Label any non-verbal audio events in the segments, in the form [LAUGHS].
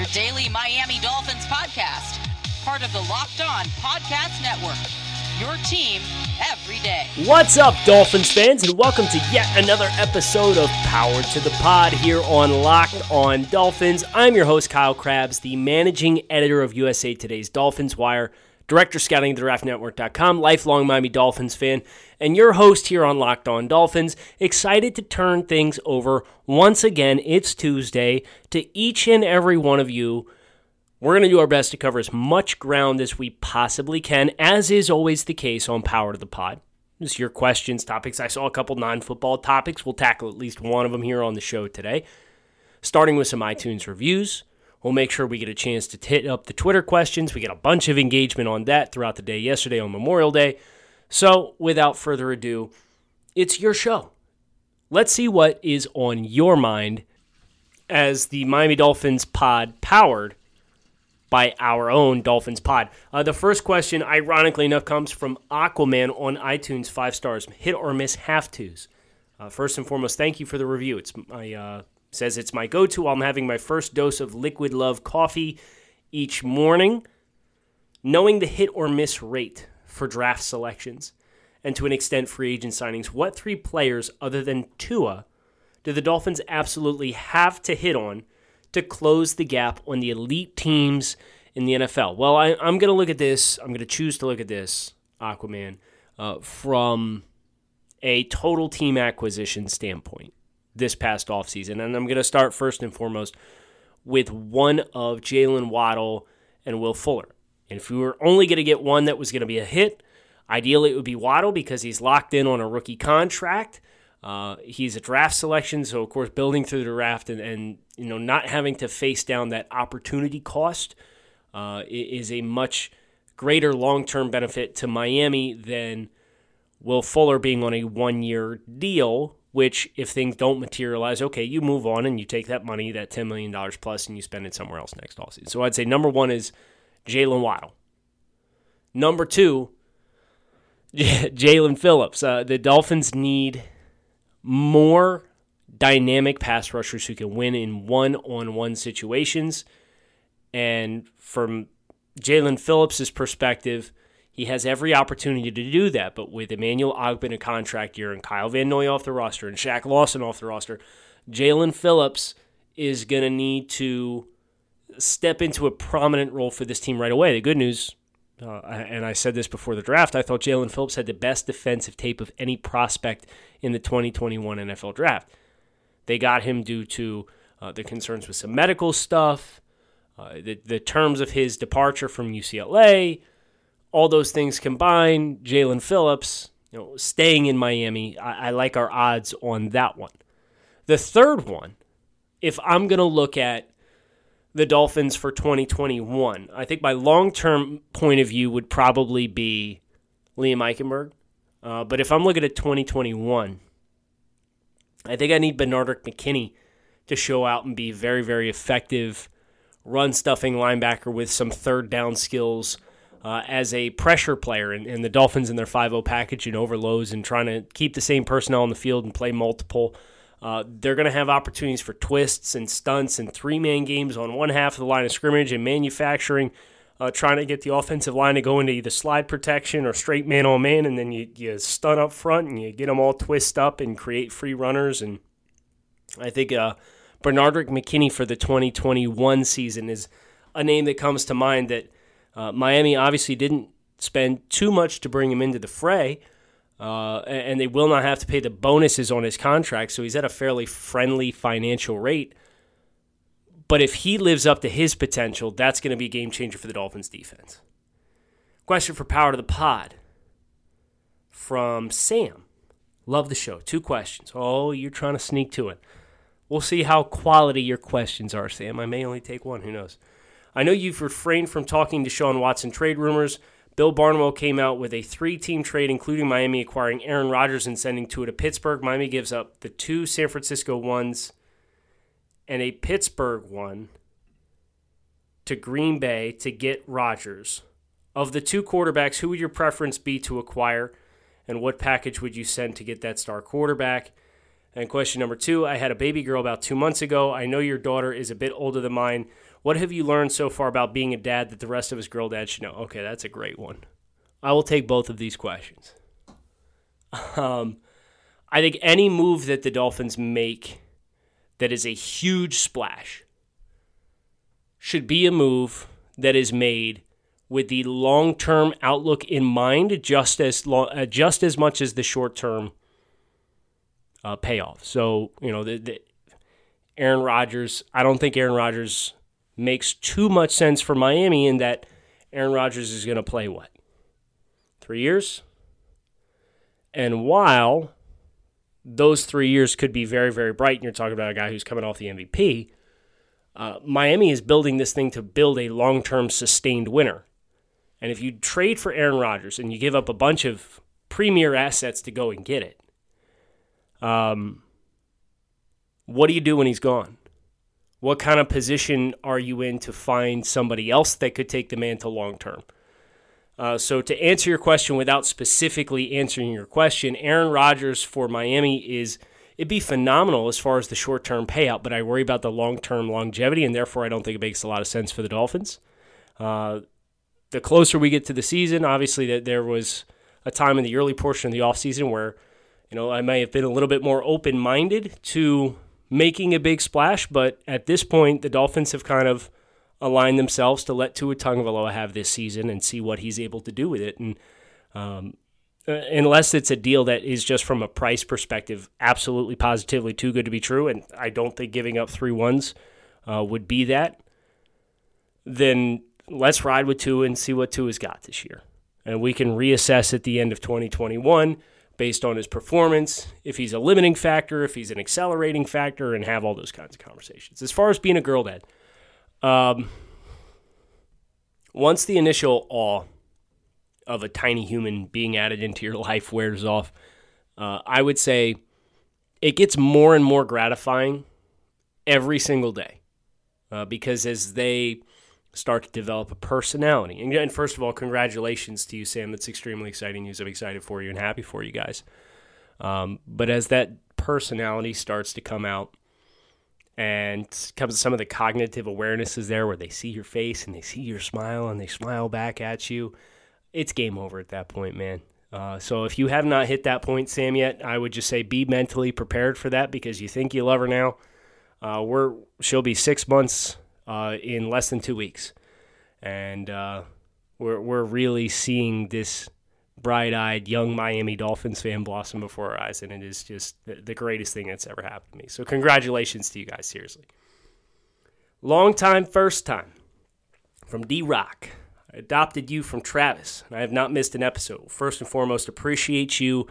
your daily Miami Dolphins podcast, part of the Locked On Podcast Network. Your team every day. What's up, Dolphins fans, and welcome to yet another episode of Power to the Pod here on Locked On Dolphins. I'm your host, Kyle Crabbs, the managing editor of USA Today's Dolphins Wire, director scouting at thedraftnetwork.com, lifelong Miami Dolphins fan, and your host here on Locked On Dolphins. Excited to turn things over once again. It's Tuesday to each and every one of you. We're going to do our best to cover as much ground as we possibly can, as is always the case on Power to the Pod. Just your questions, topics. I saw a couple non football topics. We'll tackle at least one of them here on the show today. Starting with some iTunes reviews. We'll make sure we get a chance to hit up the Twitter questions. We get a bunch of engagement on that throughout the day yesterday on Memorial Day. So, without further ado, it's your show. Let's see what is on your mind as the Miami Dolphins pod powered by our own Dolphins pod. Uh, the first question, ironically enough, comes from Aquaman on iTunes, five stars, hit or miss half twos. Uh, first and foremost, thank you for the review. It's my uh, says it's my go-to while I'm having my first dose of Liquid Love coffee each morning. Knowing the hit or miss rate for draft selections and to an extent free agent signings, what three players other than Tua do the Dolphins absolutely have to hit on to close the gap on the elite teams in the NFL? Well, I, am going to look at this. I'm going to choose to look at this, Aquaman, uh, from a total team acquisition standpoint this past offseason. And I'm going to start first and foremost with one of Jaylen Waddle and Will Fuller. And if we were only going to get one that was going to be a hit, ideally it would be Waddle because he's locked in on a rookie contract. Uh, he's a draft selection, so of course, building through the draft and, and you know not having to face down that opportunity cost uh, is a much greater long-term benefit to Miami than Will Fuller being on a one-year deal. Which, if things don't materialize, okay, you move on and you take that money, that ten million dollars plus, and you spend it somewhere else next offseason. So I'd say number one is Jaylen Waddle. Number two, [LAUGHS] Jaelan Phillips. Uh, the Dolphins need more dynamic pass rushers who can win in one on one situations. And from Jaelan Phillips' perspective, he has every opportunity to do that. But with Emmanuel Ogbah a contract year and Kyle Van Noy off the roster and Shaq Lawson off the roster, Jaelan Phillips is going to need to step into a prominent role for this team right away. The good news, uh, and I said this before the draft, I thought Jaelan Phillips had the best defensive tape of any prospect in the 2021 NFL draft. They got him due to uh, the concerns with some medical stuff, uh, the, the terms of his departure from UCLA, all those things combined. Jaelan Phillips, you know, staying in Miami, I, I like our odds on that one. The third one, if I'm going to look at the Dolphins for 2021, I think my long term point of view would probably be Liam Eichenberg. Uh, but if I'm looking at 2021, I think I need Benardrick McKinney to show out and be very, very effective run stuffing linebacker with some third down skills uh, as a pressure player. And, and the Dolphins in their 5 0 package and overloads and trying to keep the same personnel on the field and play multiple. Uh, they're going to have opportunities for twists and stunts and three man games on one half of the line of scrimmage and manufacturing uh, trying to get the offensive line to go into either slide protection or straight man on man, and then you, you stun up front and you get them all twist up and create free runners. And I think uh, Benardrick McKinney for the 2021 season is a name that comes to mind that uh, Miami obviously didn't spend too much to bring him into the fray. Uh, and they will not have to pay the bonuses on his contract, so he's at a fairly friendly financial rate. But if he lives up to his potential, that's going to be a game changer for the Dolphins defense. Question for Power to the Pod from Sam. Love the show. Two questions. Oh, you're trying to sneak to it. We'll see how quality your questions are, Sam. I may only take one. Who knows? I know you've refrained from talking to Sean Watson trade rumors. Bill Barnwell came out with a three team trade, including Miami acquiring Aaron Rodgers and sending Tua to Pittsburgh. Miami gives up the two San Francisco ones and a Pittsburgh one to Green Bay to get Rodgers. Of the two quarterbacks, who would your preference be to acquire, and what package would you send to get that star quarterback? And question number two I had a baby girl about two months ago. I know your daughter is a bit older than mine. What have you learned so far about being a dad that the rest of us girl dads should know? Okay, that's a great one. I will take both of these questions. [LAUGHS] Um, I think any move that the Dolphins make that is a huge splash should be a move that is made with the long-term outlook in mind, just as uh, just as much as the short-term uh, payoff. So you know, the, the Aaron Rodgers. I don't think Aaron Rodgers makes too much sense for Miami in that Aaron Rodgers is going to play what three years, and while those three years could be very very bright, and you're talking about a guy who's coming off the MVP. Uh, Miami is building this thing to build a long term sustained winner. And if you trade for Aaron Rodgers and you give up a bunch of premier assets to go and get it, um, what do you do when he's gone? What kind of position are you in to find somebody else that could take the mantle long term? Uh, so, to answer your question without specifically answering your question, Aaron Rodgers for Miami is it'd be phenomenal as far as the short term payout, but I worry about the long term longevity, and therefore I don't think it makes a lot of sense for the Dolphins. Uh, the closer we get to the season, obviously that there was a time in the early portion of the offseason where you know, I may have been a little bit more open minded to making a big splash, but at this point, the Dolphins have kind of aligned themselves to let Tua Tagovailoa have this season and see what he's able to do with it. And um, uh, unless it's a deal that is just from a price perspective, absolutely positively too good to be true, and I don't think giving up three ones uh, would be that, then let's ride with Tua and see what Tua's got this year. And we can reassess at the end of 2021 based on his performance, if he's a limiting factor, if he's an accelerating factor, and have all those kinds of conversations. As far as being a girl dad, um, once the initial awe of a tiny human being added into your [LAUGHS] life wears off, uh, I would say it gets more and more gratifying every single day uh, because as they start to develop a personality. And, and first of all, congratulations to you, Sam. That's extremely exciting news. I'm excited for you and happy for you guys. Um, but as that personality starts to come out and comes some of the cognitive awarenesses there where they see your face and they see your smile and they smile back at you, it's game over at that point, man. Uh, so if you have not hit that point, Sam, yet, I would just say be mentally prepared for that because you think you love her now. Uh, we're she'll be six months uh, in less than two weeks, and uh, we're we're really seeing this bright-eyed young Miami Dolphins fan blossom before our eyes, and it is just the, greatest thing that's ever happened to me. So congratulations to you guys, seriously. Long time, first time from D Rock. I adopted you from Travis, and I have not missed an episode. First and foremost, appreciate you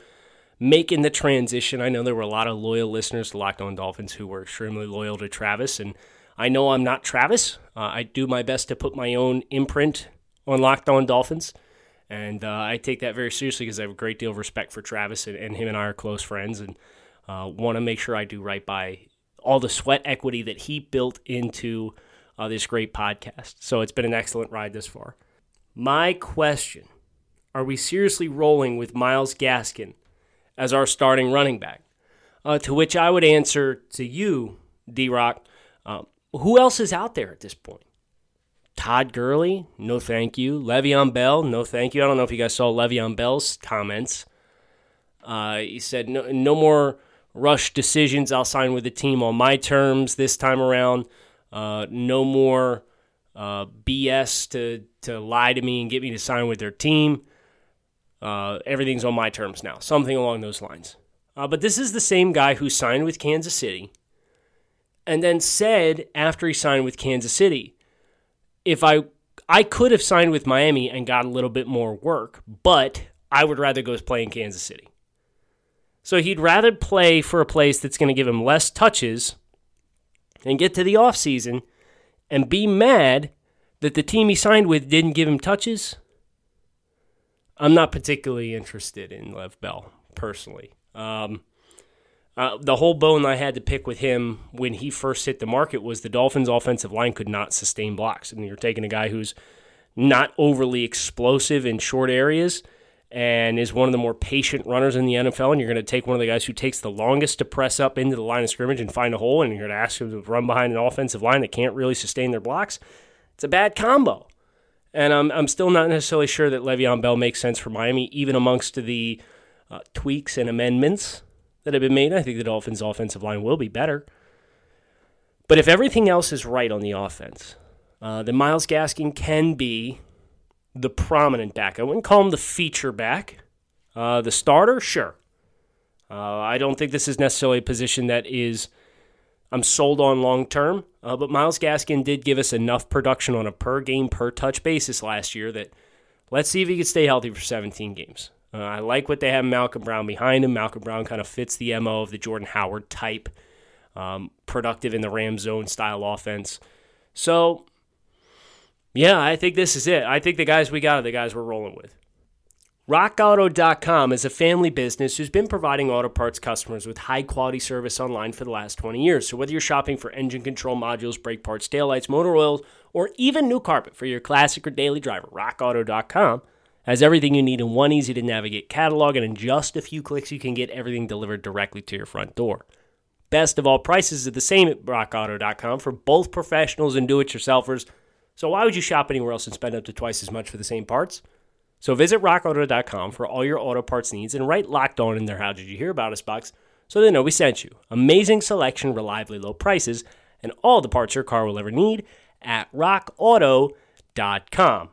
making the transition. I know there were a lot of loyal listeners to Locked On Dolphins who were extremely loyal to Travis, and I know I'm not Travis. Uh, I do my best to put my own imprint on Locked On Dolphins. And uh, I take that very seriously because I have a great deal of respect for Travis, and, and him and I are close friends, and uh, want to make sure I do right by all the sweat equity that he built into uh, this great podcast. So it's been an excellent ride this far. My question Are we seriously rolling with Myles Gaskin as our starting running back? Uh, to which I would answer to you, D Rock, um, who else is out there at this point? Todd Gurley, no thank you. Le'Veon Bell, no thank you. I don't know if you guys saw Le'Veon Bell's comments. Uh, he said, no, no more rush decisions. I'll sign with the team on my terms this time around. Uh, no more uh, BS to, to lie to me and get me to sign with their team. Uh, everything's on my terms now. Something along those lines. Uh, but this is the same guy who signed with Kansas City and then said after he signed with Kansas City, if I I could have signed with Miami and got a little bit more work, but I would rather go play in Kansas City. So he'd rather play for a place that's going to give him less touches and get to the offseason and be mad that the team he signed with didn't give him touches, I'm not particularly interested in Lev Bell personally. Um, uh, the whole bone I had to pick with him when he first hit the market was the Dolphins' offensive line could not sustain blocks. And you're taking a guy who's not overly explosive in short areas and is one of the more patient runners in the NFL. And you're going to take one of the guys who takes the longest to press up into the line of scrimmage and find a hole, and you're going to ask him to run behind an offensive line that can't really sustain their blocks. It's a bad combo. And I'm, I'm still not necessarily sure that Le'Veon Bell makes sense for Miami, even amongst the uh, tweaks and amendments that have been made. I think the Dolphins' offensive line will be better. But if everything else is right on the offense, uh, then Myles Gaskin can be the prominent back. I wouldn't call him the feature back. Uh, the starter, sure. Uh, I don't think this is necessarily a position that is I'm sold on long term. Uh, but Myles Gaskin did give us enough production on a per game, per touch basis last year that let's see if he can stay healthy for 17 games. Uh, I like what they have Malcolm Brown behind him. Malcolm Brown kind of fits the MO of the Jordan Howard type, um, productive in the Ram zone style offense. So, yeah, I think this is it. I think the guys we got are the guys we're rolling with. RockAuto.com is a family business who's been providing auto parts customers with high quality service online for the last 20 years. So, whether you're shopping for engine control modules, brake parts, taillights, motor oils, or even new carpet for your classic or daily driver, RockAuto.com has everything you need in one easy to navigate catalog, and in just a few clicks, you can get everything delivered directly to your front door. Best of all, prices are the same at RockAuto.com for both professionals and do it yourselfers. So, why would you shop anywhere else and spend up to twice as much for the same parts? So visit rockauto.com for all your auto parts needs and write locked on in their How Did You Hear About Us box so they know we sent you. Amazing selection, reliably low prices, and all the parts your car will ever need at rockauto.com.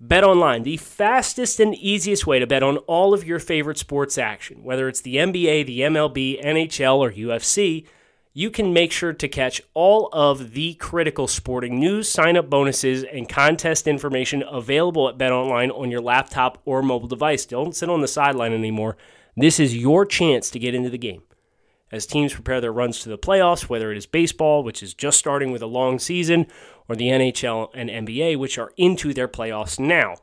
Bet online, the fastest and easiest way to bet on all of your favorite sports action, whether it's the NBA, the MLB, NHL, or UFC you can make sure to catch all of the critical sporting news, sign up bonuses, and contest information available at BetOnline on your laptop or mobile device. Don't sit on the sideline anymore. This is your chance to get into the game. As teams prepare their runs to the playoffs, whether it is baseball, which is just starting with a long season, or the NHL and NBA, which are into their playoffs now.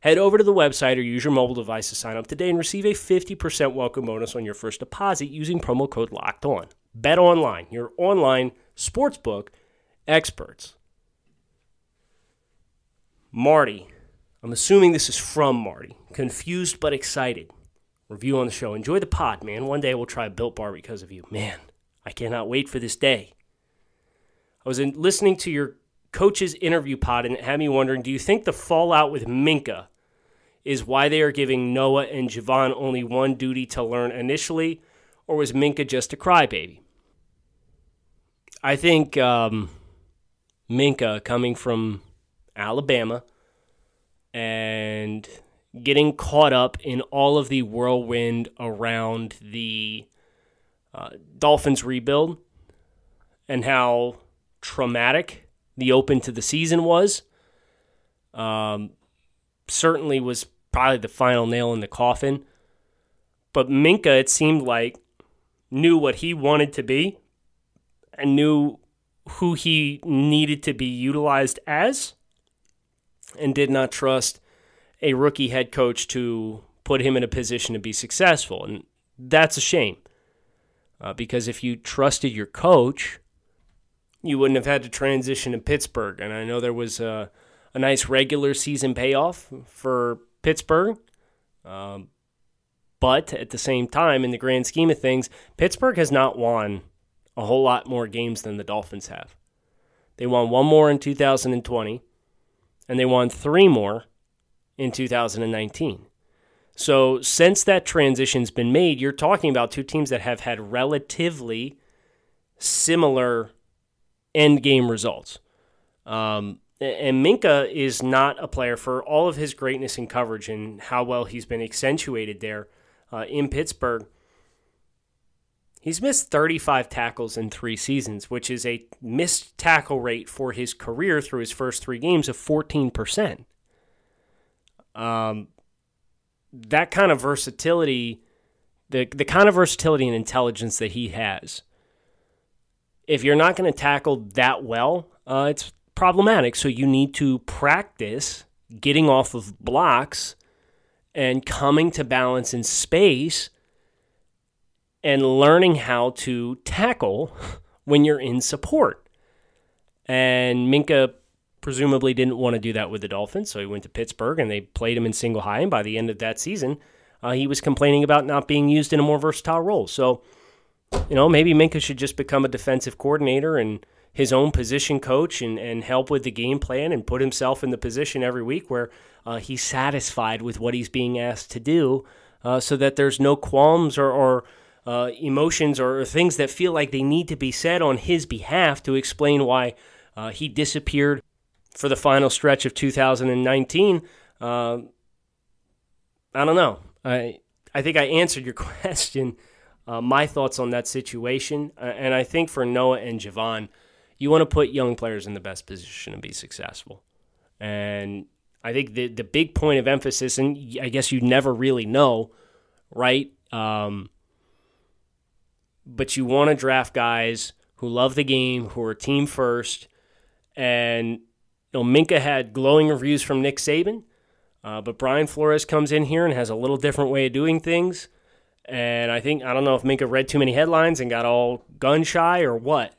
Head over to the website or use your mobile device to sign up today and receive a 50% welcome bonus on your first deposit using promo code LOCKED ON. Bet online, your online sportsbook experts. Marty, I'm assuming this is from Marty. Confused but excited. Review on the show. Enjoy the pod, man. One day we'll try a built bar because of you. Man, I cannot wait for this day. I was in, listening to your coach's interview pod and it had me wondering do you think the fallout with Minkah is why they are giving Noah and Javon only one duty to learn initially, or was Minkah just a crybaby? I think um, Minkah coming from Alabama and getting caught up in all of the whirlwind around the uh, Dolphins rebuild and how traumatic the open to the season was. Um, certainly was probably the final nail in the coffin. But Minkah, it seemed like, knew what he wanted to be and knew who he needed to be utilized as and did not trust a rookie head coach to put him in a position to be successful. And that's a shame uh, because if you trusted your coach, you wouldn't have had to transition to Pittsburgh. And I know there was a, a nice regular season payoff for Pittsburgh. Um, but at the same time, in the grand scheme of things, Pittsburgh has not won a whole lot more games than the Dolphins have. They won one more in 2020, and they won three more in 2019. So, since that transition's been made, you're talking about two teams that have had relatively similar end game results. Um, and Minkah is not a player for all of his greatness in coverage and how well he's been accentuated there uh, in Pittsburgh. He's missed 35 tackles in three seasons, which is a missed tackle rate for his career through his first three games of 14%. Um, that kind of versatility, the, the kind of versatility and intelligence that he has, if you're not going to tackle that well, uh, it's problematic. So you need to practice getting off of blocks and coming to balance in space and learning how to tackle [LAUGHS] when you're in support. And Minkah presumably didn't want to do that with the Dolphins, so he went to Pittsburgh and they played him in single high. And by the end of that season, uh, he was complaining about not being used in a more versatile role. So, you know, maybe Minkah should just become a defensive coordinator and his own position coach and, and help with the game plan and put himself in the position every week where uh, he's satisfied with what he's being asked to do uh, so that there's no qualms or, or uh, emotions or things that feel like they need to be said on his behalf to explain why uh, he disappeared for the final stretch of 2019. Uh, I don't know. I I think I answered your [LAUGHS] question. Uh, my thoughts on that situation, and I think for Noah and Javon, you want to put young players in the best position to be successful. And I think the the big point of emphasis, and I guess you never really know, right? Um, but you want to draft guys who love the game, who are team first, and you know Minkah had glowing reviews from Nick Saban, uh, but Brian Flores comes in here and has a little different way of doing things. And I think I don't know if Minkah read too many headlines and got all gun shy or what,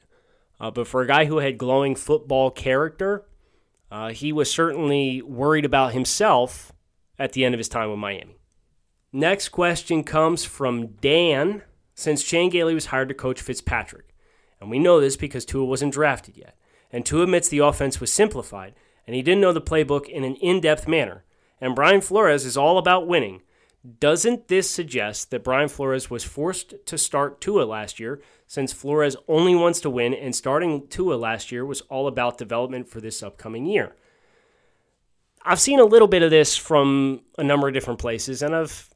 uh, but for a guy who had glowing football character, uh, he was certainly worried about himself at the end of his time with Miami. Next question comes from Dan. Since Chan Gailey was hired to coach Fitzpatrick, and we know this because Tua wasn't drafted yet, and Tua admits the offense was simplified, and he didn't know the playbook in an in depth manner, and Brian Flores is all about winning. Doesn't this suggest that Brian Flores was forced to start Tua last year since Flores only wants to win and starting Tua last year was all about development for this upcoming year? I've seen a little bit of this from a number of different places and I've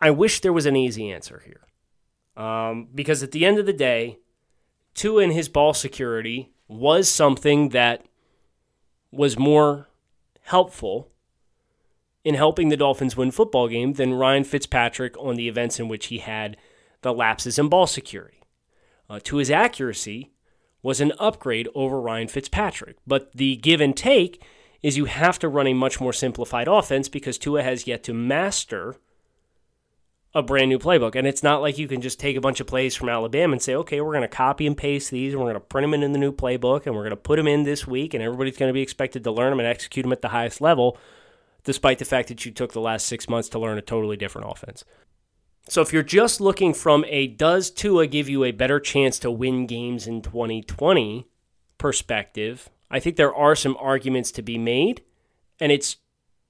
I wish there was an easy answer here. Um, because at the end of the day, Tua and his ball security was something that was more helpful in helping the Dolphins win football game than Ryan Fitzpatrick on the events in which he had the lapses in ball security. Uh, his accuracy was an upgrade over Ryan Fitzpatrick, but the give and take is you have to run a much more simplified offense because Tua has yet to master a brand new playbook. And it's not like you can just take a bunch of plays from Alabama and say, okay, we're going to copy and paste these and we're going to print them in the new playbook and we're going to put them in this week and everybody's going to be expected to learn them and execute them at the highest level despite the fact that you took the last six months to learn a totally different offense. So if you're just looking from a does Tua give you a better chance to win games in 2020 perspective, I think there are some arguments to be made, and it's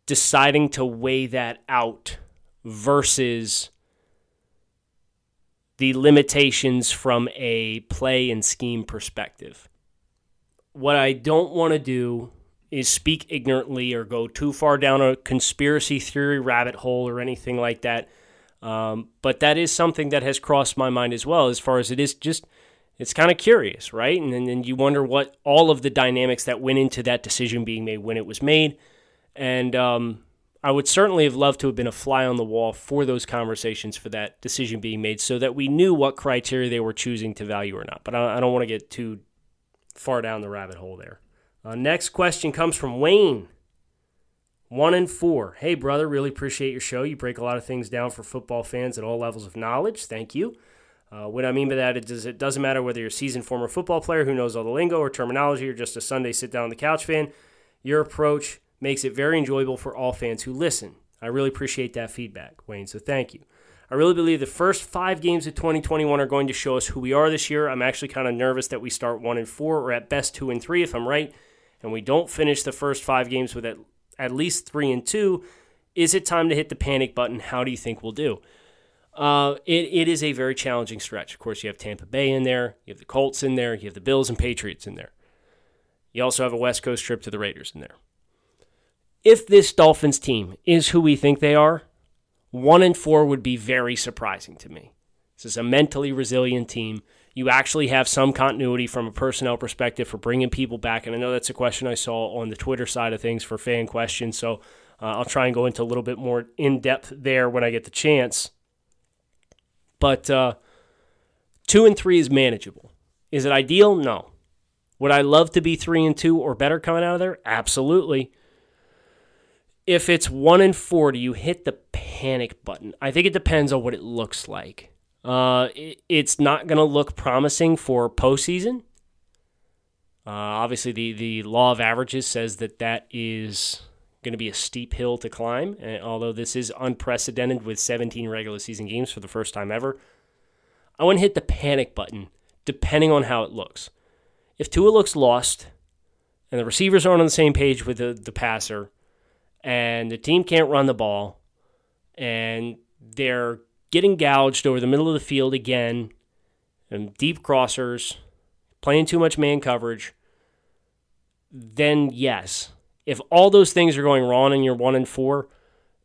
deciding to weigh that out versus the limitations from a play and scheme perspective. What I don't want to do is speak ignorantly or go too far down a conspiracy theory rabbit hole or anything like that. Um, but that is something that has crossed my mind as well, as far as it is just, it's kind of curious, right? And then you wonder what all of the dynamics that went into that decision being made when it was made. And um, I would certainly have loved to have been a fly on the wall for those conversations, for that decision being made, so that we knew what criteria they were choosing to value or not. But I, I don't want to get too far down the rabbit hole there. Uh, next question comes from Wayne. One and four. Hey, brother, really appreciate your show. You break a lot of things down for football fans at all levels of knowledge. Thank you. Uh, what I mean by that is it doesn't matter whether you're a seasoned former football player who knows all the lingo or terminology or just a Sunday sit down on the couch fan. Your approach makes it very enjoyable for all fans who listen. I really appreciate that feedback, Wayne, so thank you. I really believe the first five games of 2021 are going to show us who we are this year. I'm actually kind of nervous that we start one and four, or at best two and three, if I'm right and we don't finish the first five games with at, at least three and two, is it time to hit the panic button? How do you think we'll do? Uh, it, it is a very challenging stretch. Of course, you have Tampa Bay in there, you have the Colts in there, you have the Bills and Patriots in there. You also have a West Coast trip to the Raiders in there. If this Dolphins team is who we think they are, one and four would be very surprising to me. This is a mentally resilient team you actually have some continuity from a personnel perspective for bringing people back. And I know that's a question I saw on the Twitter side of things for fan questions. So uh, I'll try and go into a little bit more in depth there when I get the chance. But uh, Two and three is manageable. Is it ideal? No. Would I love to be three and two or better coming out of there? Absolutely. If it's one and four, do you hit the panic button? I think it depends on what it looks like. Uh, it, it's not going to look promising for postseason. Uh, obviously, the, the law of averages says that that is going to be a steep hill to climb. And although this is unprecedented with 17 regular season games for the first time ever, I wouldn't hit the panic button depending on how it looks. If Tua looks lost and the receivers aren't on the same page with the, the passer and the team can't run the ball and they're getting gouged over the middle of the field again and deep crossers, playing too much man coverage, then yes, if all those things are going wrong and you're one and four,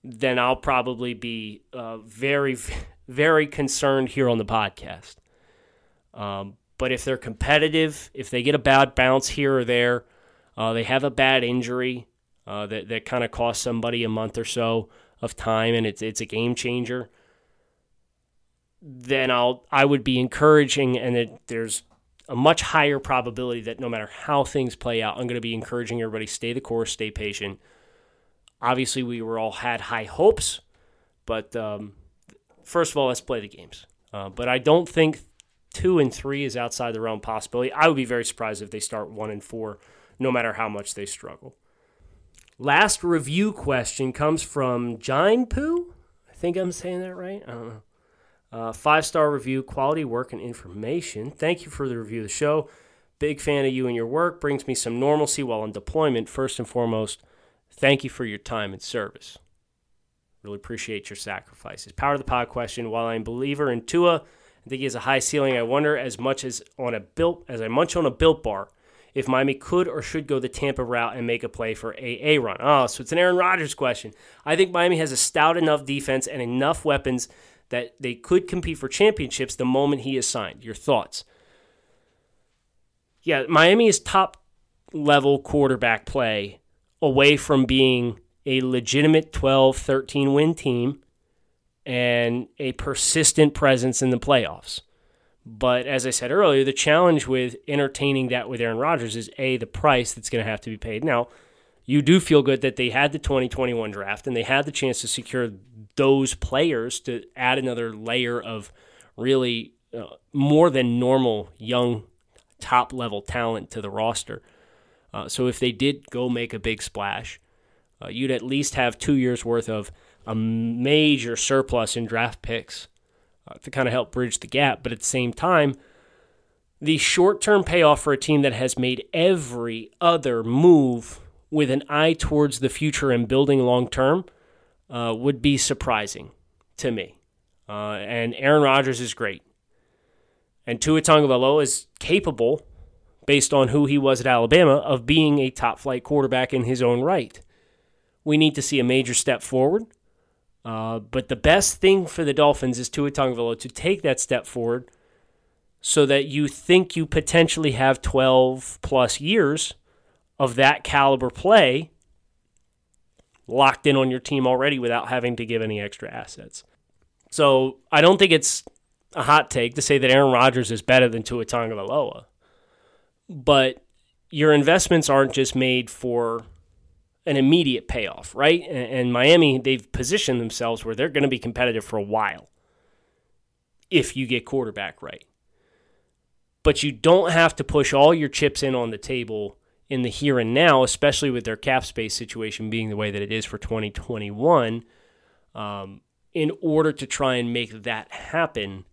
then I'll probably be uh, very, [LAUGHS] very concerned here on the podcast. Um, but if they're competitive, if they get a bad bounce here or there, uh, they have a bad injury uh, that that kind of costs somebody a month or so of time, and it's it's a game changer. Then I'll I would be encouraging, and it, there's a much higher probability that no matter how things play out, I'm going to be encouraging everybody stay the course, stay patient. Obviously, we were all had high hopes, but um, first of all, let's play the games. Uh, but I don't think two and three is outside the realm possibility. I would be very surprised if they start one and four, no matter how much they struggle. Last review question comes from Jine Poo. I think I'm saying that right. I don't know. Uh, five star review, quality work and information. Thank you for the review of the show. Big fan of you and your work. Brings me some normalcy while on deployment. First and foremost, thank you for your time and service. Really appreciate your sacrifices. Power of the pod question. While I'm a believer in Tua, I think he has a high ceiling. I wonder as much as on a built as I munch on a built bar, if Miami could or should go the Tampa route and make a play for a run. Oh, so it's an Aaron Rodgers question. I think Miami has a stout enough defense and enough weapons that they could compete for championships the moment he is signed. Your thoughts? Yeah, Miami is top level quarterback play away from being a legitimate 12, 13 win team and a persistent presence in the playoffs. But as I said earlier, the challenge with entertaining that with Aaron Rodgers is A, the price that's going to have to be paid. Now, you do feel good that they had the 2021 draft and they had the chance to secure those players to add another layer of really uh, more than normal young top level talent to the roster. Uh, so if they did go make a big splash, uh, you'd at least have two years worth of a major surplus in draft picks uh, to kind of help bridge the gap. But at the same time, the short term payoff for a team that has made every other move with an eye towards the future and building long term uh, would be surprising to me. Uh, and Aaron Rodgers is great. And Tua Tagovailoa is capable, based on who he was at Alabama, of being a top flight quarterback in his own right. We need to see a major step forward. Uh, but the best thing for the Dolphins is Tua Tagovailoa to take that step forward so that you think you potentially have 12 plus years of that caliber play locked in on your team already without having to give any extra assets. So I don't think it's a hot take to say that Aaron Rodgers is better than Tua Tagovailoa, but your investments aren't just made for an immediate payoff, right? And, and Miami, they've positioned themselves where they're going to be competitive for a while if you get quarterback right. But you don't have to push all your chips in on the table in the here and now, especially with their cap space situation being the way that it is for 2021, um, in order to try and make that happen,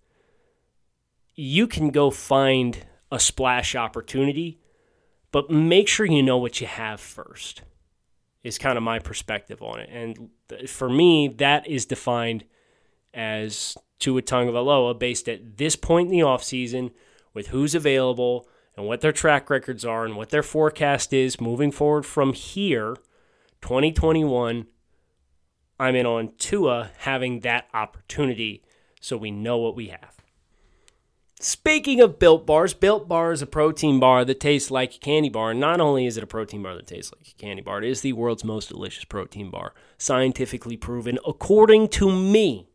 you can go find a splash opportunity, but make sure you know what you have first, is kind of my perspective on it. And for me, that is defined as Tua Tagovailoa based at this point in the offseason with who's available and what their track records are and what their forecast is moving forward from here, 2021, I'm in on Tua having that opportunity so we know what we have. Speaking of Built Bars, Built Bar is a protein bar that tastes like a candy bar. And not only is it a protein bar that tastes like a candy bar, it is the world's most delicious protein bar. Scientifically proven, according to me.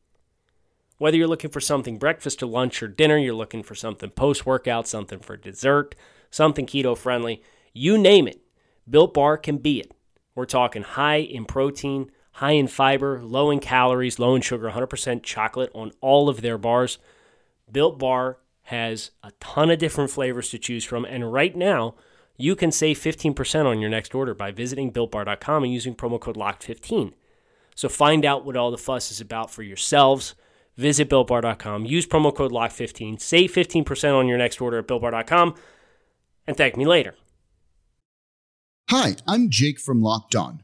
Whether you're looking for something breakfast or lunch or dinner, you're looking for something post workout, something for dessert, something keto friendly, you name it, Built Bar can be it. We're talking high in protein, high in fiber, low in calories, low in sugar, 100% chocolate on all of their bars. Built Bar has a ton of different flavors to choose from, and right now, you can save 15% on your next order by visiting builtbar.com and using promo code LOCKED15. So find out what all the fuss is about for yourselves. Visit builtbar.com, use promo code LOCK15. save 15% on your next order at builtbar.com, and thank me later. Hi, I'm Jake from Locked On.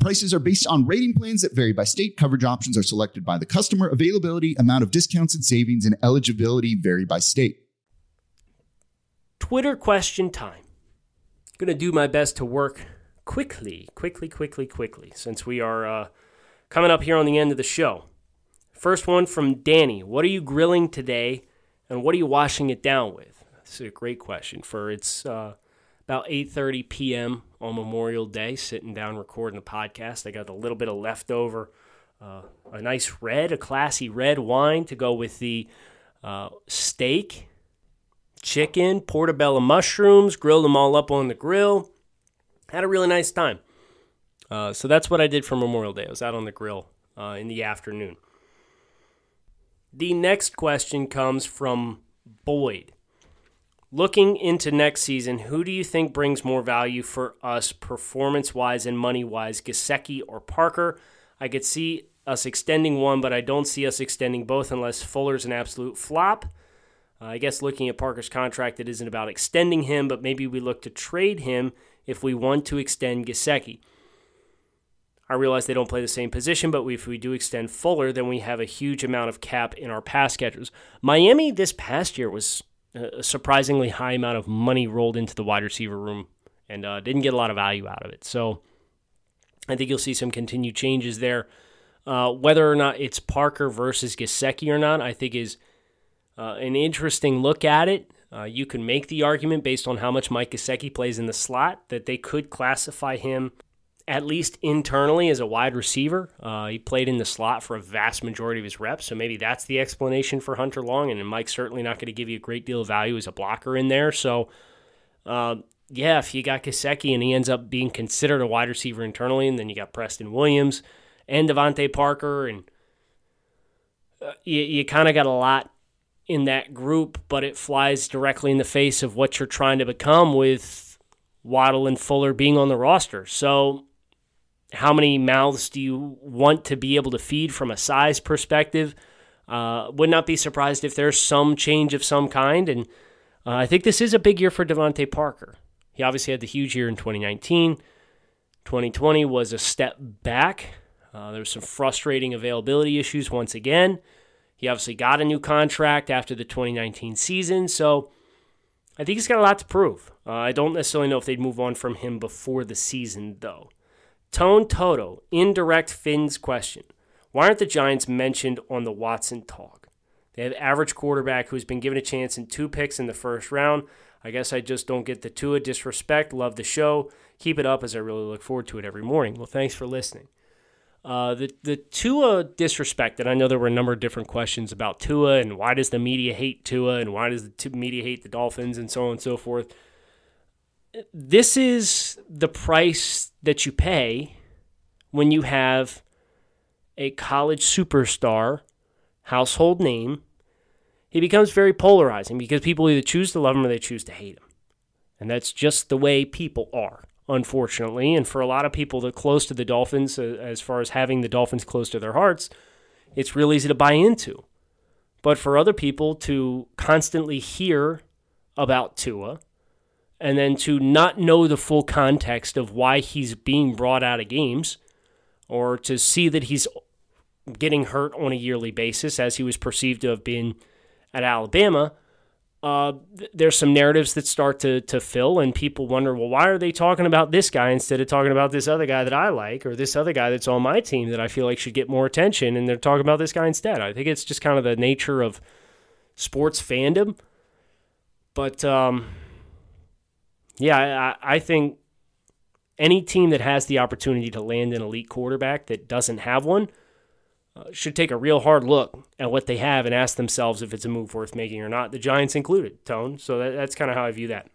Prices are based on rating plans that vary by state. Coverage options are selected by the customer. Availability, amount of discounts and savings, and eligibility vary by state. Twitter question time. Going to do my best to work quickly, quickly, quickly, quickly, since we are uh, coming up here on the end of the show. First one from Danny. What are you grilling today, and what are you washing it down with? That's a great question. For it's uh, about 8:30 p.m. on Memorial Day, sitting down recording the podcast. I got a little bit of leftover, uh, a nice red, a classy red wine to go with the uh, steak, chicken, portobello mushrooms. Grilled them all up on the grill. Had a really nice time. Uh, so that's what I did for Memorial Day. I was out on the grill uh, in the afternoon. The next question comes from Boyd. Looking into next season, who do you think brings more value for us performance wise and money wise, Gesicki or Parker? I could see us extending one, but I don't see us extending both unless Fuller's an absolute flop. Uh, I guess looking at Parker's contract, it isn't about extending him, but maybe we look to trade him if we want to extend Gesicki. I realize they don't play the same position, but if we do extend Fuller, then we have a huge amount of cap in our pass catchers. Miami this past year was a surprisingly high amount of money rolled into the wide receiver room and uh, didn't get a lot of value out of it. So I think you'll see some continued changes there. Uh, whether or not it's Parker versus Gesicki or not, I think is uh, an interesting look at it. Uh, you can make the argument based on how much Mike Gesicki plays in the slot that they could classify him at least internally as a wide receiver. Uh, he played in the slot for a vast majority of his reps, so maybe that's the explanation for Hunter Long. And Mike's certainly not going to give you a great deal of value as a blocker in there. So, uh, yeah, if you got Gesicki and he ends up being considered a wide receiver internally, and then you got Preston Williams and DeVante Parker, and uh, you, you kind of got a lot in that group, but it flies directly in the face of what you're trying to become with Waddle and Fuller being on the roster. So how many mouths do you want to be able to feed from a size perspective? Uh, would not be surprised if there's some change of some kind. And uh, I think this is a big year for DeVante Parker. He obviously had the huge year in 2019. 2020 was a step back. Uh, there was some frustrating availability issues once again. He obviously got a new contract after the 2019 season. So I think he's got a lot to prove. Uh, I don't necessarily know if they'd move on from him before the season, though. Tone Toto, indirect Finn's question. Why aren't the Giants mentioned on the Watson talk? They have average quarterback who's been given a chance in two picks in the first round. I guess I just don't get the Tua disrespect. Love the show. Keep it up as I really look forward to it every morning. Well, thanks for listening. Uh, the the Tua disrespect, and I know there were a number of different questions about Tua and why does the media hate Tua and why does the media hate the Dolphins and so on and so forth this is the price that you pay when you have a college superstar, household name. He becomes very polarizing because people either choose to love him or they choose to hate him. And that's just the way people are, unfortunately. And for a lot of people that are close to the Dolphins, uh, as far as having the Dolphins close to their hearts, it's real easy to buy into. But for other people to constantly hear about Tua and then to not know the full context of why he's being brought out of games or to see that he's getting hurt on a yearly basis as he was perceived to have been at Alabama, uh, there's some narratives that start to to fill, and people wonder, well, why are they talking about this guy instead of talking about this other guy that I like, or this other guy that's on my team that I feel like should get more attention, and they're talking about this guy instead. I think it's just kind of the nature of sports fandom, but um, yeah, I, I think any team that has the opportunity to land an elite quarterback that doesn't have one uh, should take a real hard look at what they have and ask themselves if it's a move worth making or not. The Giants included, Tone. So that, that's kind of how I view that.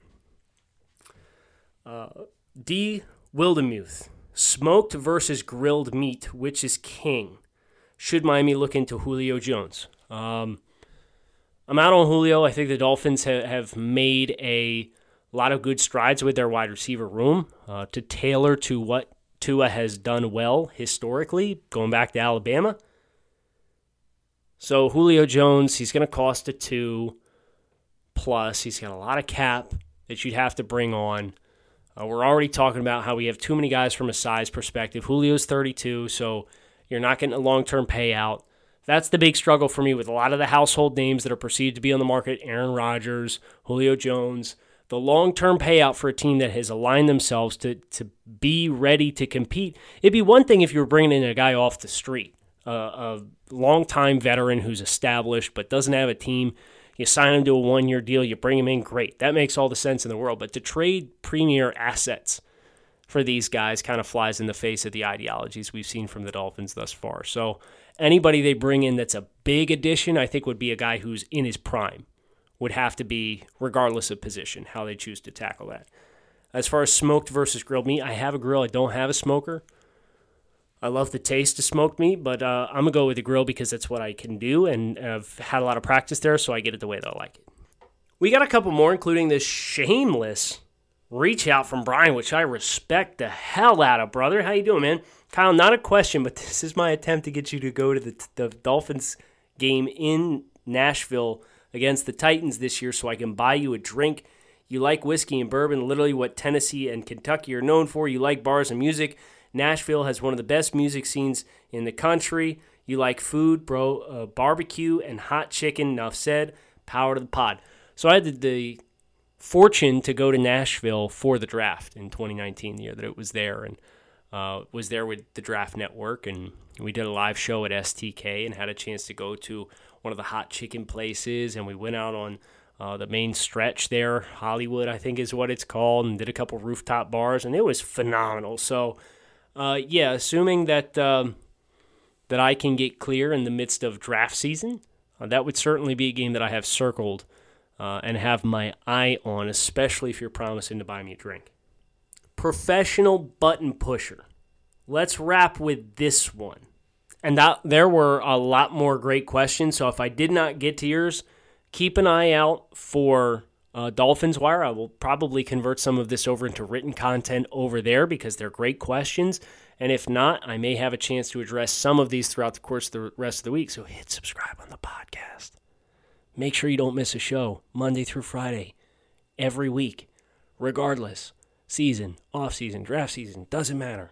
Uh, D. Wildemuth. Smoked versus grilled meat, which is king? Should Miami look into Julio Jones? Um, I'm out on Julio. I think the Dolphins ha- have made a lot of good strides with their wide receiver room uh, to tailor to what Tua has done well historically, going back to Alabama. So Julio Jones, he's going to cost a two plus. He's got a lot of cap that you'd have to bring on. Uh, we're already talking about how we have too many guys from a size perspective. Julio's 32, so you're not getting a long term payout. That's the big struggle for me with a lot of the household names that are perceived to be on the market Aaron Rodgers, Julio Jones. The long term payout for a team that has aligned themselves to, to be ready to compete. It'd be one thing if you were bringing in a guy off the street a, a longtime veteran who's established but doesn't have a team. You sign him to a one year deal, you bring him in, great. That makes all the sense in the world. But to trade premier assets for these guys kind of flies in the face of the ideologies we've seen from the Dolphins thus far. So anybody they bring in that's a big addition, I think would be a guy who's in his prime. Would have to be, regardless of position, how they choose to tackle that. As far as smoked versus grilled meat, I have a grill. I don't have a smoker. I love the taste of smoked meat, but uh, I'm gonna go with the grill because that's what I can do, and I've had a lot of practice there, so I get it the way that I like it. We got a couple more, including this shameless reach out from Brian, which I respect the hell out of, brother. How you doing, man? Kyle, not a question, but [LAUGHS] this is my attempt to get you to go to the, the Dolphins game in Nashville against the Titans this year, so I can buy you a drink. You like whiskey and bourbon, literally what Tennessee and Kentucky are known for. You like bars and music. Nashville has one of the best music scenes in the country. You like food, bro, uh, barbecue and hot chicken. Enough said. Power to the pod. So I had the, fortune to go to Nashville for the draft in 2019, the year that it was there, and uh, was there with the Draft Network, and we did a live show at STK and had a chance to go to one of the hot chicken places, and we went out on uh, the main stretch there, Hollywood, I think is what it's called, and did a couple rooftop bars, and it was phenomenal. So uh, yeah, assuming that um, that I can get clear in the midst of draft season, uh, that would certainly be a game that I have circled uh, and have my eye on, especially if you're promising to buy me a drink. Professional button pusher. Let's wrap with this one. And that, there were a lot more great questions. So if I did not get to yours, keep an eye out for uh, Dolphins Wire. I will probably convert some of this over into written content over there because they're great questions. And if not, I may have a chance to address some of these throughout the course of the rest of the week. So hit subscribe on the podcast. Make sure you don't miss a show Monday through Friday, every week, regardless. Season, off season, draft season, doesn't matter.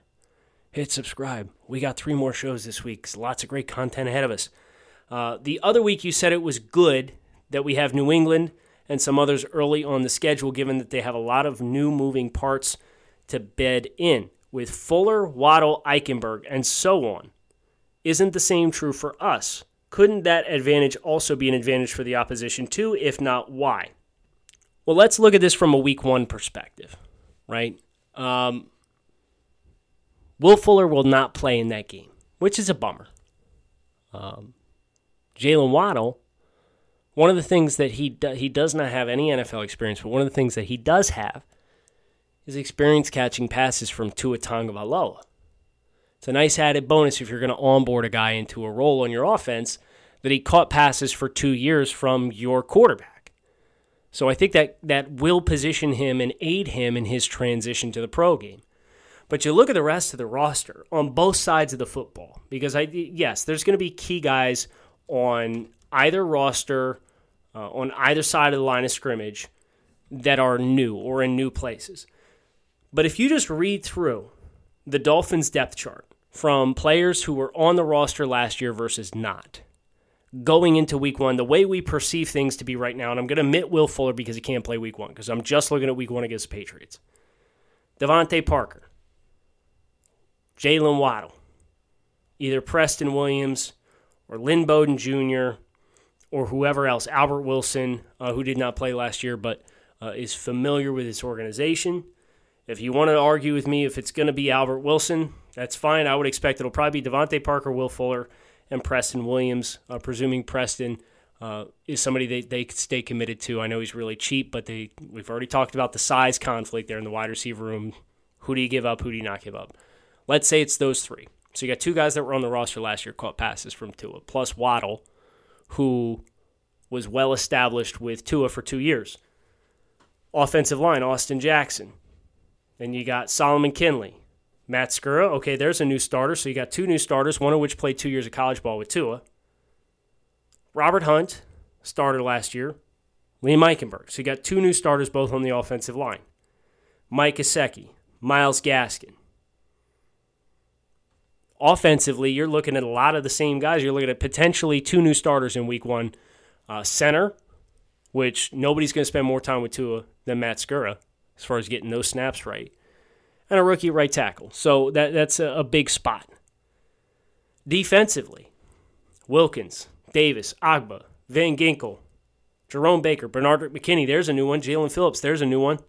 Hit subscribe. We got three more shows this week. Lots of great content ahead of us. Uh, the other week, you said it was good that we have New England and some others early on the schedule, given that they have a lot of new moving parts to bed in, with Fuller, Waddle, Eichenberg, and so on. Isn't the same true for us? Couldn't that advantage also be an advantage for the opposition too? If not, why? Well, let's look at this from a week one perspective, right? Um, Will Fuller will not play in that game, which is a bummer. Um, Jaylen Waddle one of the things that he do, he does not have any NFL experience, but one of the things that he does have is experience catching passes from Tua Tagovailoa. It's a nice added bonus if you're going to onboard a guy into a role on your offense that he caught passes for two years from your quarterback. So I think that that will position him and aid him in his transition to the pro game. But you look at the rest of the roster on both sides of the football because I yes, there's going to be key guys on either roster, uh, on either side of the line of scrimmage that are new or in new places. But if you just read through the Dolphins depth chart from players who were on the roster last year versus not, going into week one, the way we perceive things to be right now, and I'm going to admit Will Fuller because he can't play week one because I'm just looking at week one against the Patriots. DeVante Parker, Jaylen Waddle, either Preston Williams or Lynn Bowden Jr. or whoever else, Albert Wilson, uh, who did not play last year but uh, is familiar with this organization. If you want to argue with me if it's going to be Albert Wilson, that's fine. I would expect it'll probably be DeVante Parker, Will Fuller, and Preston Williams, uh, presuming Preston uh, is somebody they, they stay committed to. I know he's really cheap, but they we've already talked about the size conflict there in the wide receiver room. Who do you give up? Who do you not give up? Let's say it's those three. So you got two guys that were on the roster last year caught passes from Tua, plus Waddle, who was well established with Tua for two years. Offensive line, Austin Jackson. Then you got Solomon Kindley, Matt Skura. Okay, there's a new starter. So you got two new starters, one of which played two years of college ball with Tua. Robert Hunt, starter last year. Liam Eichenberg. So you got two new starters, both on the offensive line. Mike Gesicki, Myles Gaskin offensively, you're looking at a lot of the same guys. You're looking at potentially two new starters in week one. Uh, center, which nobody's going to spend more time with Tua than Matt Skura as far as getting those snaps right. And a rookie right tackle. So that, that's a, a big spot. Defensively, Wilkins, Davis, Ogbah, Van Ginkel, Jerome Baker, Benardrick McKinney, there's a new one. Jaelan Phillips, there's a new one.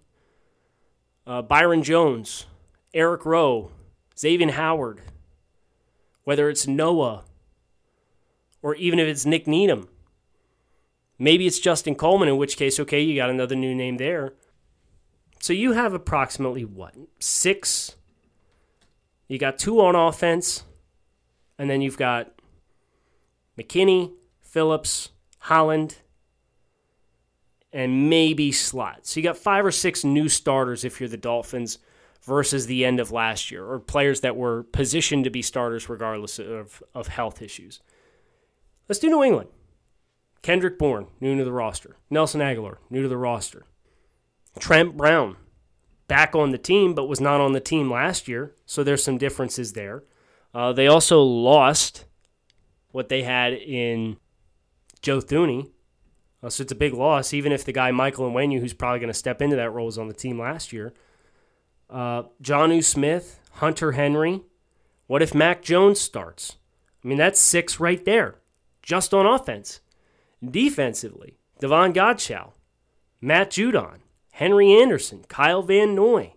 Uh, Byron Jones, Eric Rowe, Xavier Howard, whether it's Noah or even if it's Nik Needham. Maybe it's Justin Coleman, in which case, okay, you got another new name there. So you have approximately what? Six. You got two on offense, and then you've got McKinney, Phillips, Holland, and maybe Slot. So you got five or six new starters if you're the Dolphins versus the end of last year, or players that were positioned to be starters regardless of, of health issues. Let's do New England. Kendrick Bourne, new to the roster. Nelson Agholor, new to the roster. Trent Brown, back on the team, but was not on the team last year, so there's some differences there. Uh, they also lost what they had in Joe Thuney. Uh, so it's a big loss, even if the guy Michael Onwenu, who's probably going to step into that role, was on the team last year. Uh, Jonnu Smith, Hunter Henry. What if Mac Jones starts? I mean, that's six right there, just on offense. Defensively, Davon Godchaux, Matt Judon, Henry Anderson, Kyle Van Noy.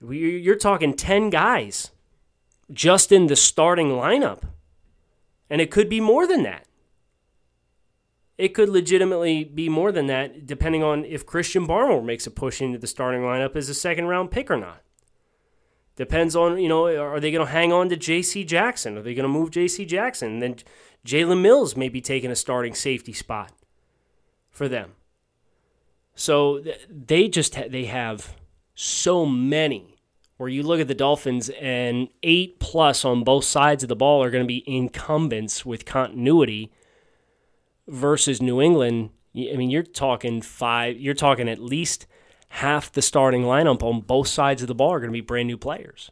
You're talking 10 guys just in the starting lineup. And it could be more than that. It could legitimately be more than that, depending on if Christian Barmore makes a push into the starting lineup as a second round pick or not. Depends on, you know, are they going to hang on to J.C. Jackson? Are they going to move J.C. Jackson? And then Jalen Mills may be taking a starting safety spot for them. So they just ha- they have so many. Where you look at the Dolphins and eight plus on both sides of the ball are going to be incumbents with continuity versus New England, I mean, you're talking five, you're talking at least half the starting lineup on both sides of the ball are going to be brand new players.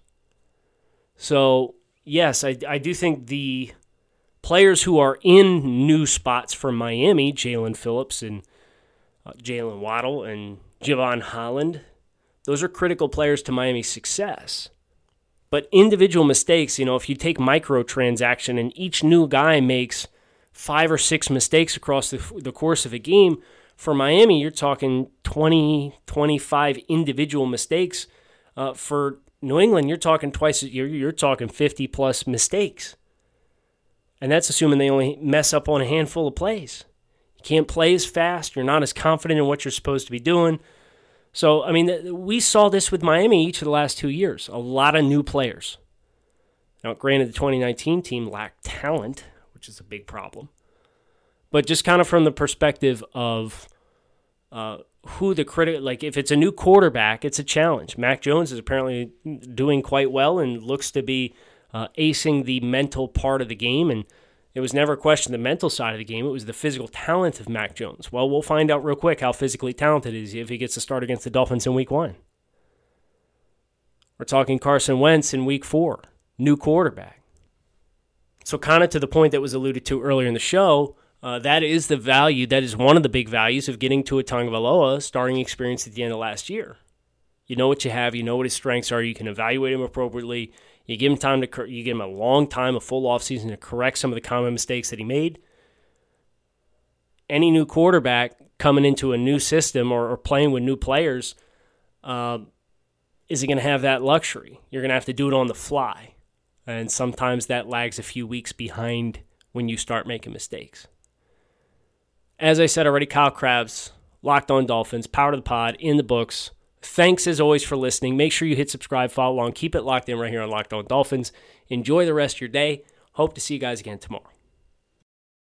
So, yes, I, I do think the players who are in new spots for Miami, Jaelan Phillips and uh, Jaylen Waddle and Jevon Holland, those are critical players to Miami's success. But individual mistakes, you know, if you take microtransaction and each new guy makes five or six mistakes across the, the course of a game. For Miami, you're talking 20, 25 individual mistakes. Uh, for New England, you're talking twice. You're, you're talking 50 plus mistakes. And that's assuming they only mess up on a handful of plays. You can't play as fast. You're not as confident in what you're supposed to be doing. So, I mean, we saw this with Miami each of the last two years. A lot of new players. Now, granted, the 2019 team lacked talent which is a big problem. But just kind of from the perspective of uh, who the critic like if it's a new quarterback, it's a challenge. Mac Jones is apparently doing quite well and looks to be uh, acing the mental part of the game and it was never a question the mental side of the game. It was the physical talent of Mac Jones. Well, we'll find out real quick how physically talented is he if he gets to start against the Dolphins in week one. We're talking Carson Wentz in week four, new quarterback. So, kind of to the point that was alluded to earlier in the show, uh, that is the value, that is one of the big values of getting Tua Tagovailoa starting experience at the end of last year. You know what you have, you know what his strengths are, you can evaluate him appropriately. You give him time to, you give him a long time, a full offseason to correct some of the common mistakes that he made. Any new quarterback coming into a new system or, or playing with new players, uh, is he going to have that luxury? You're going to have to do it on the fly. And sometimes that lags a few weeks behind when you start making mistakes. As I said already, Kyle Crabbs, Locked On Dolphins, Power to the Pod in the books. Thanks as always for listening. Make sure you hit subscribe, follow along, keep it locked in right here on Locked On Dolphins. Enjoy the rest of your day. Hope to see you guys again tomorrow.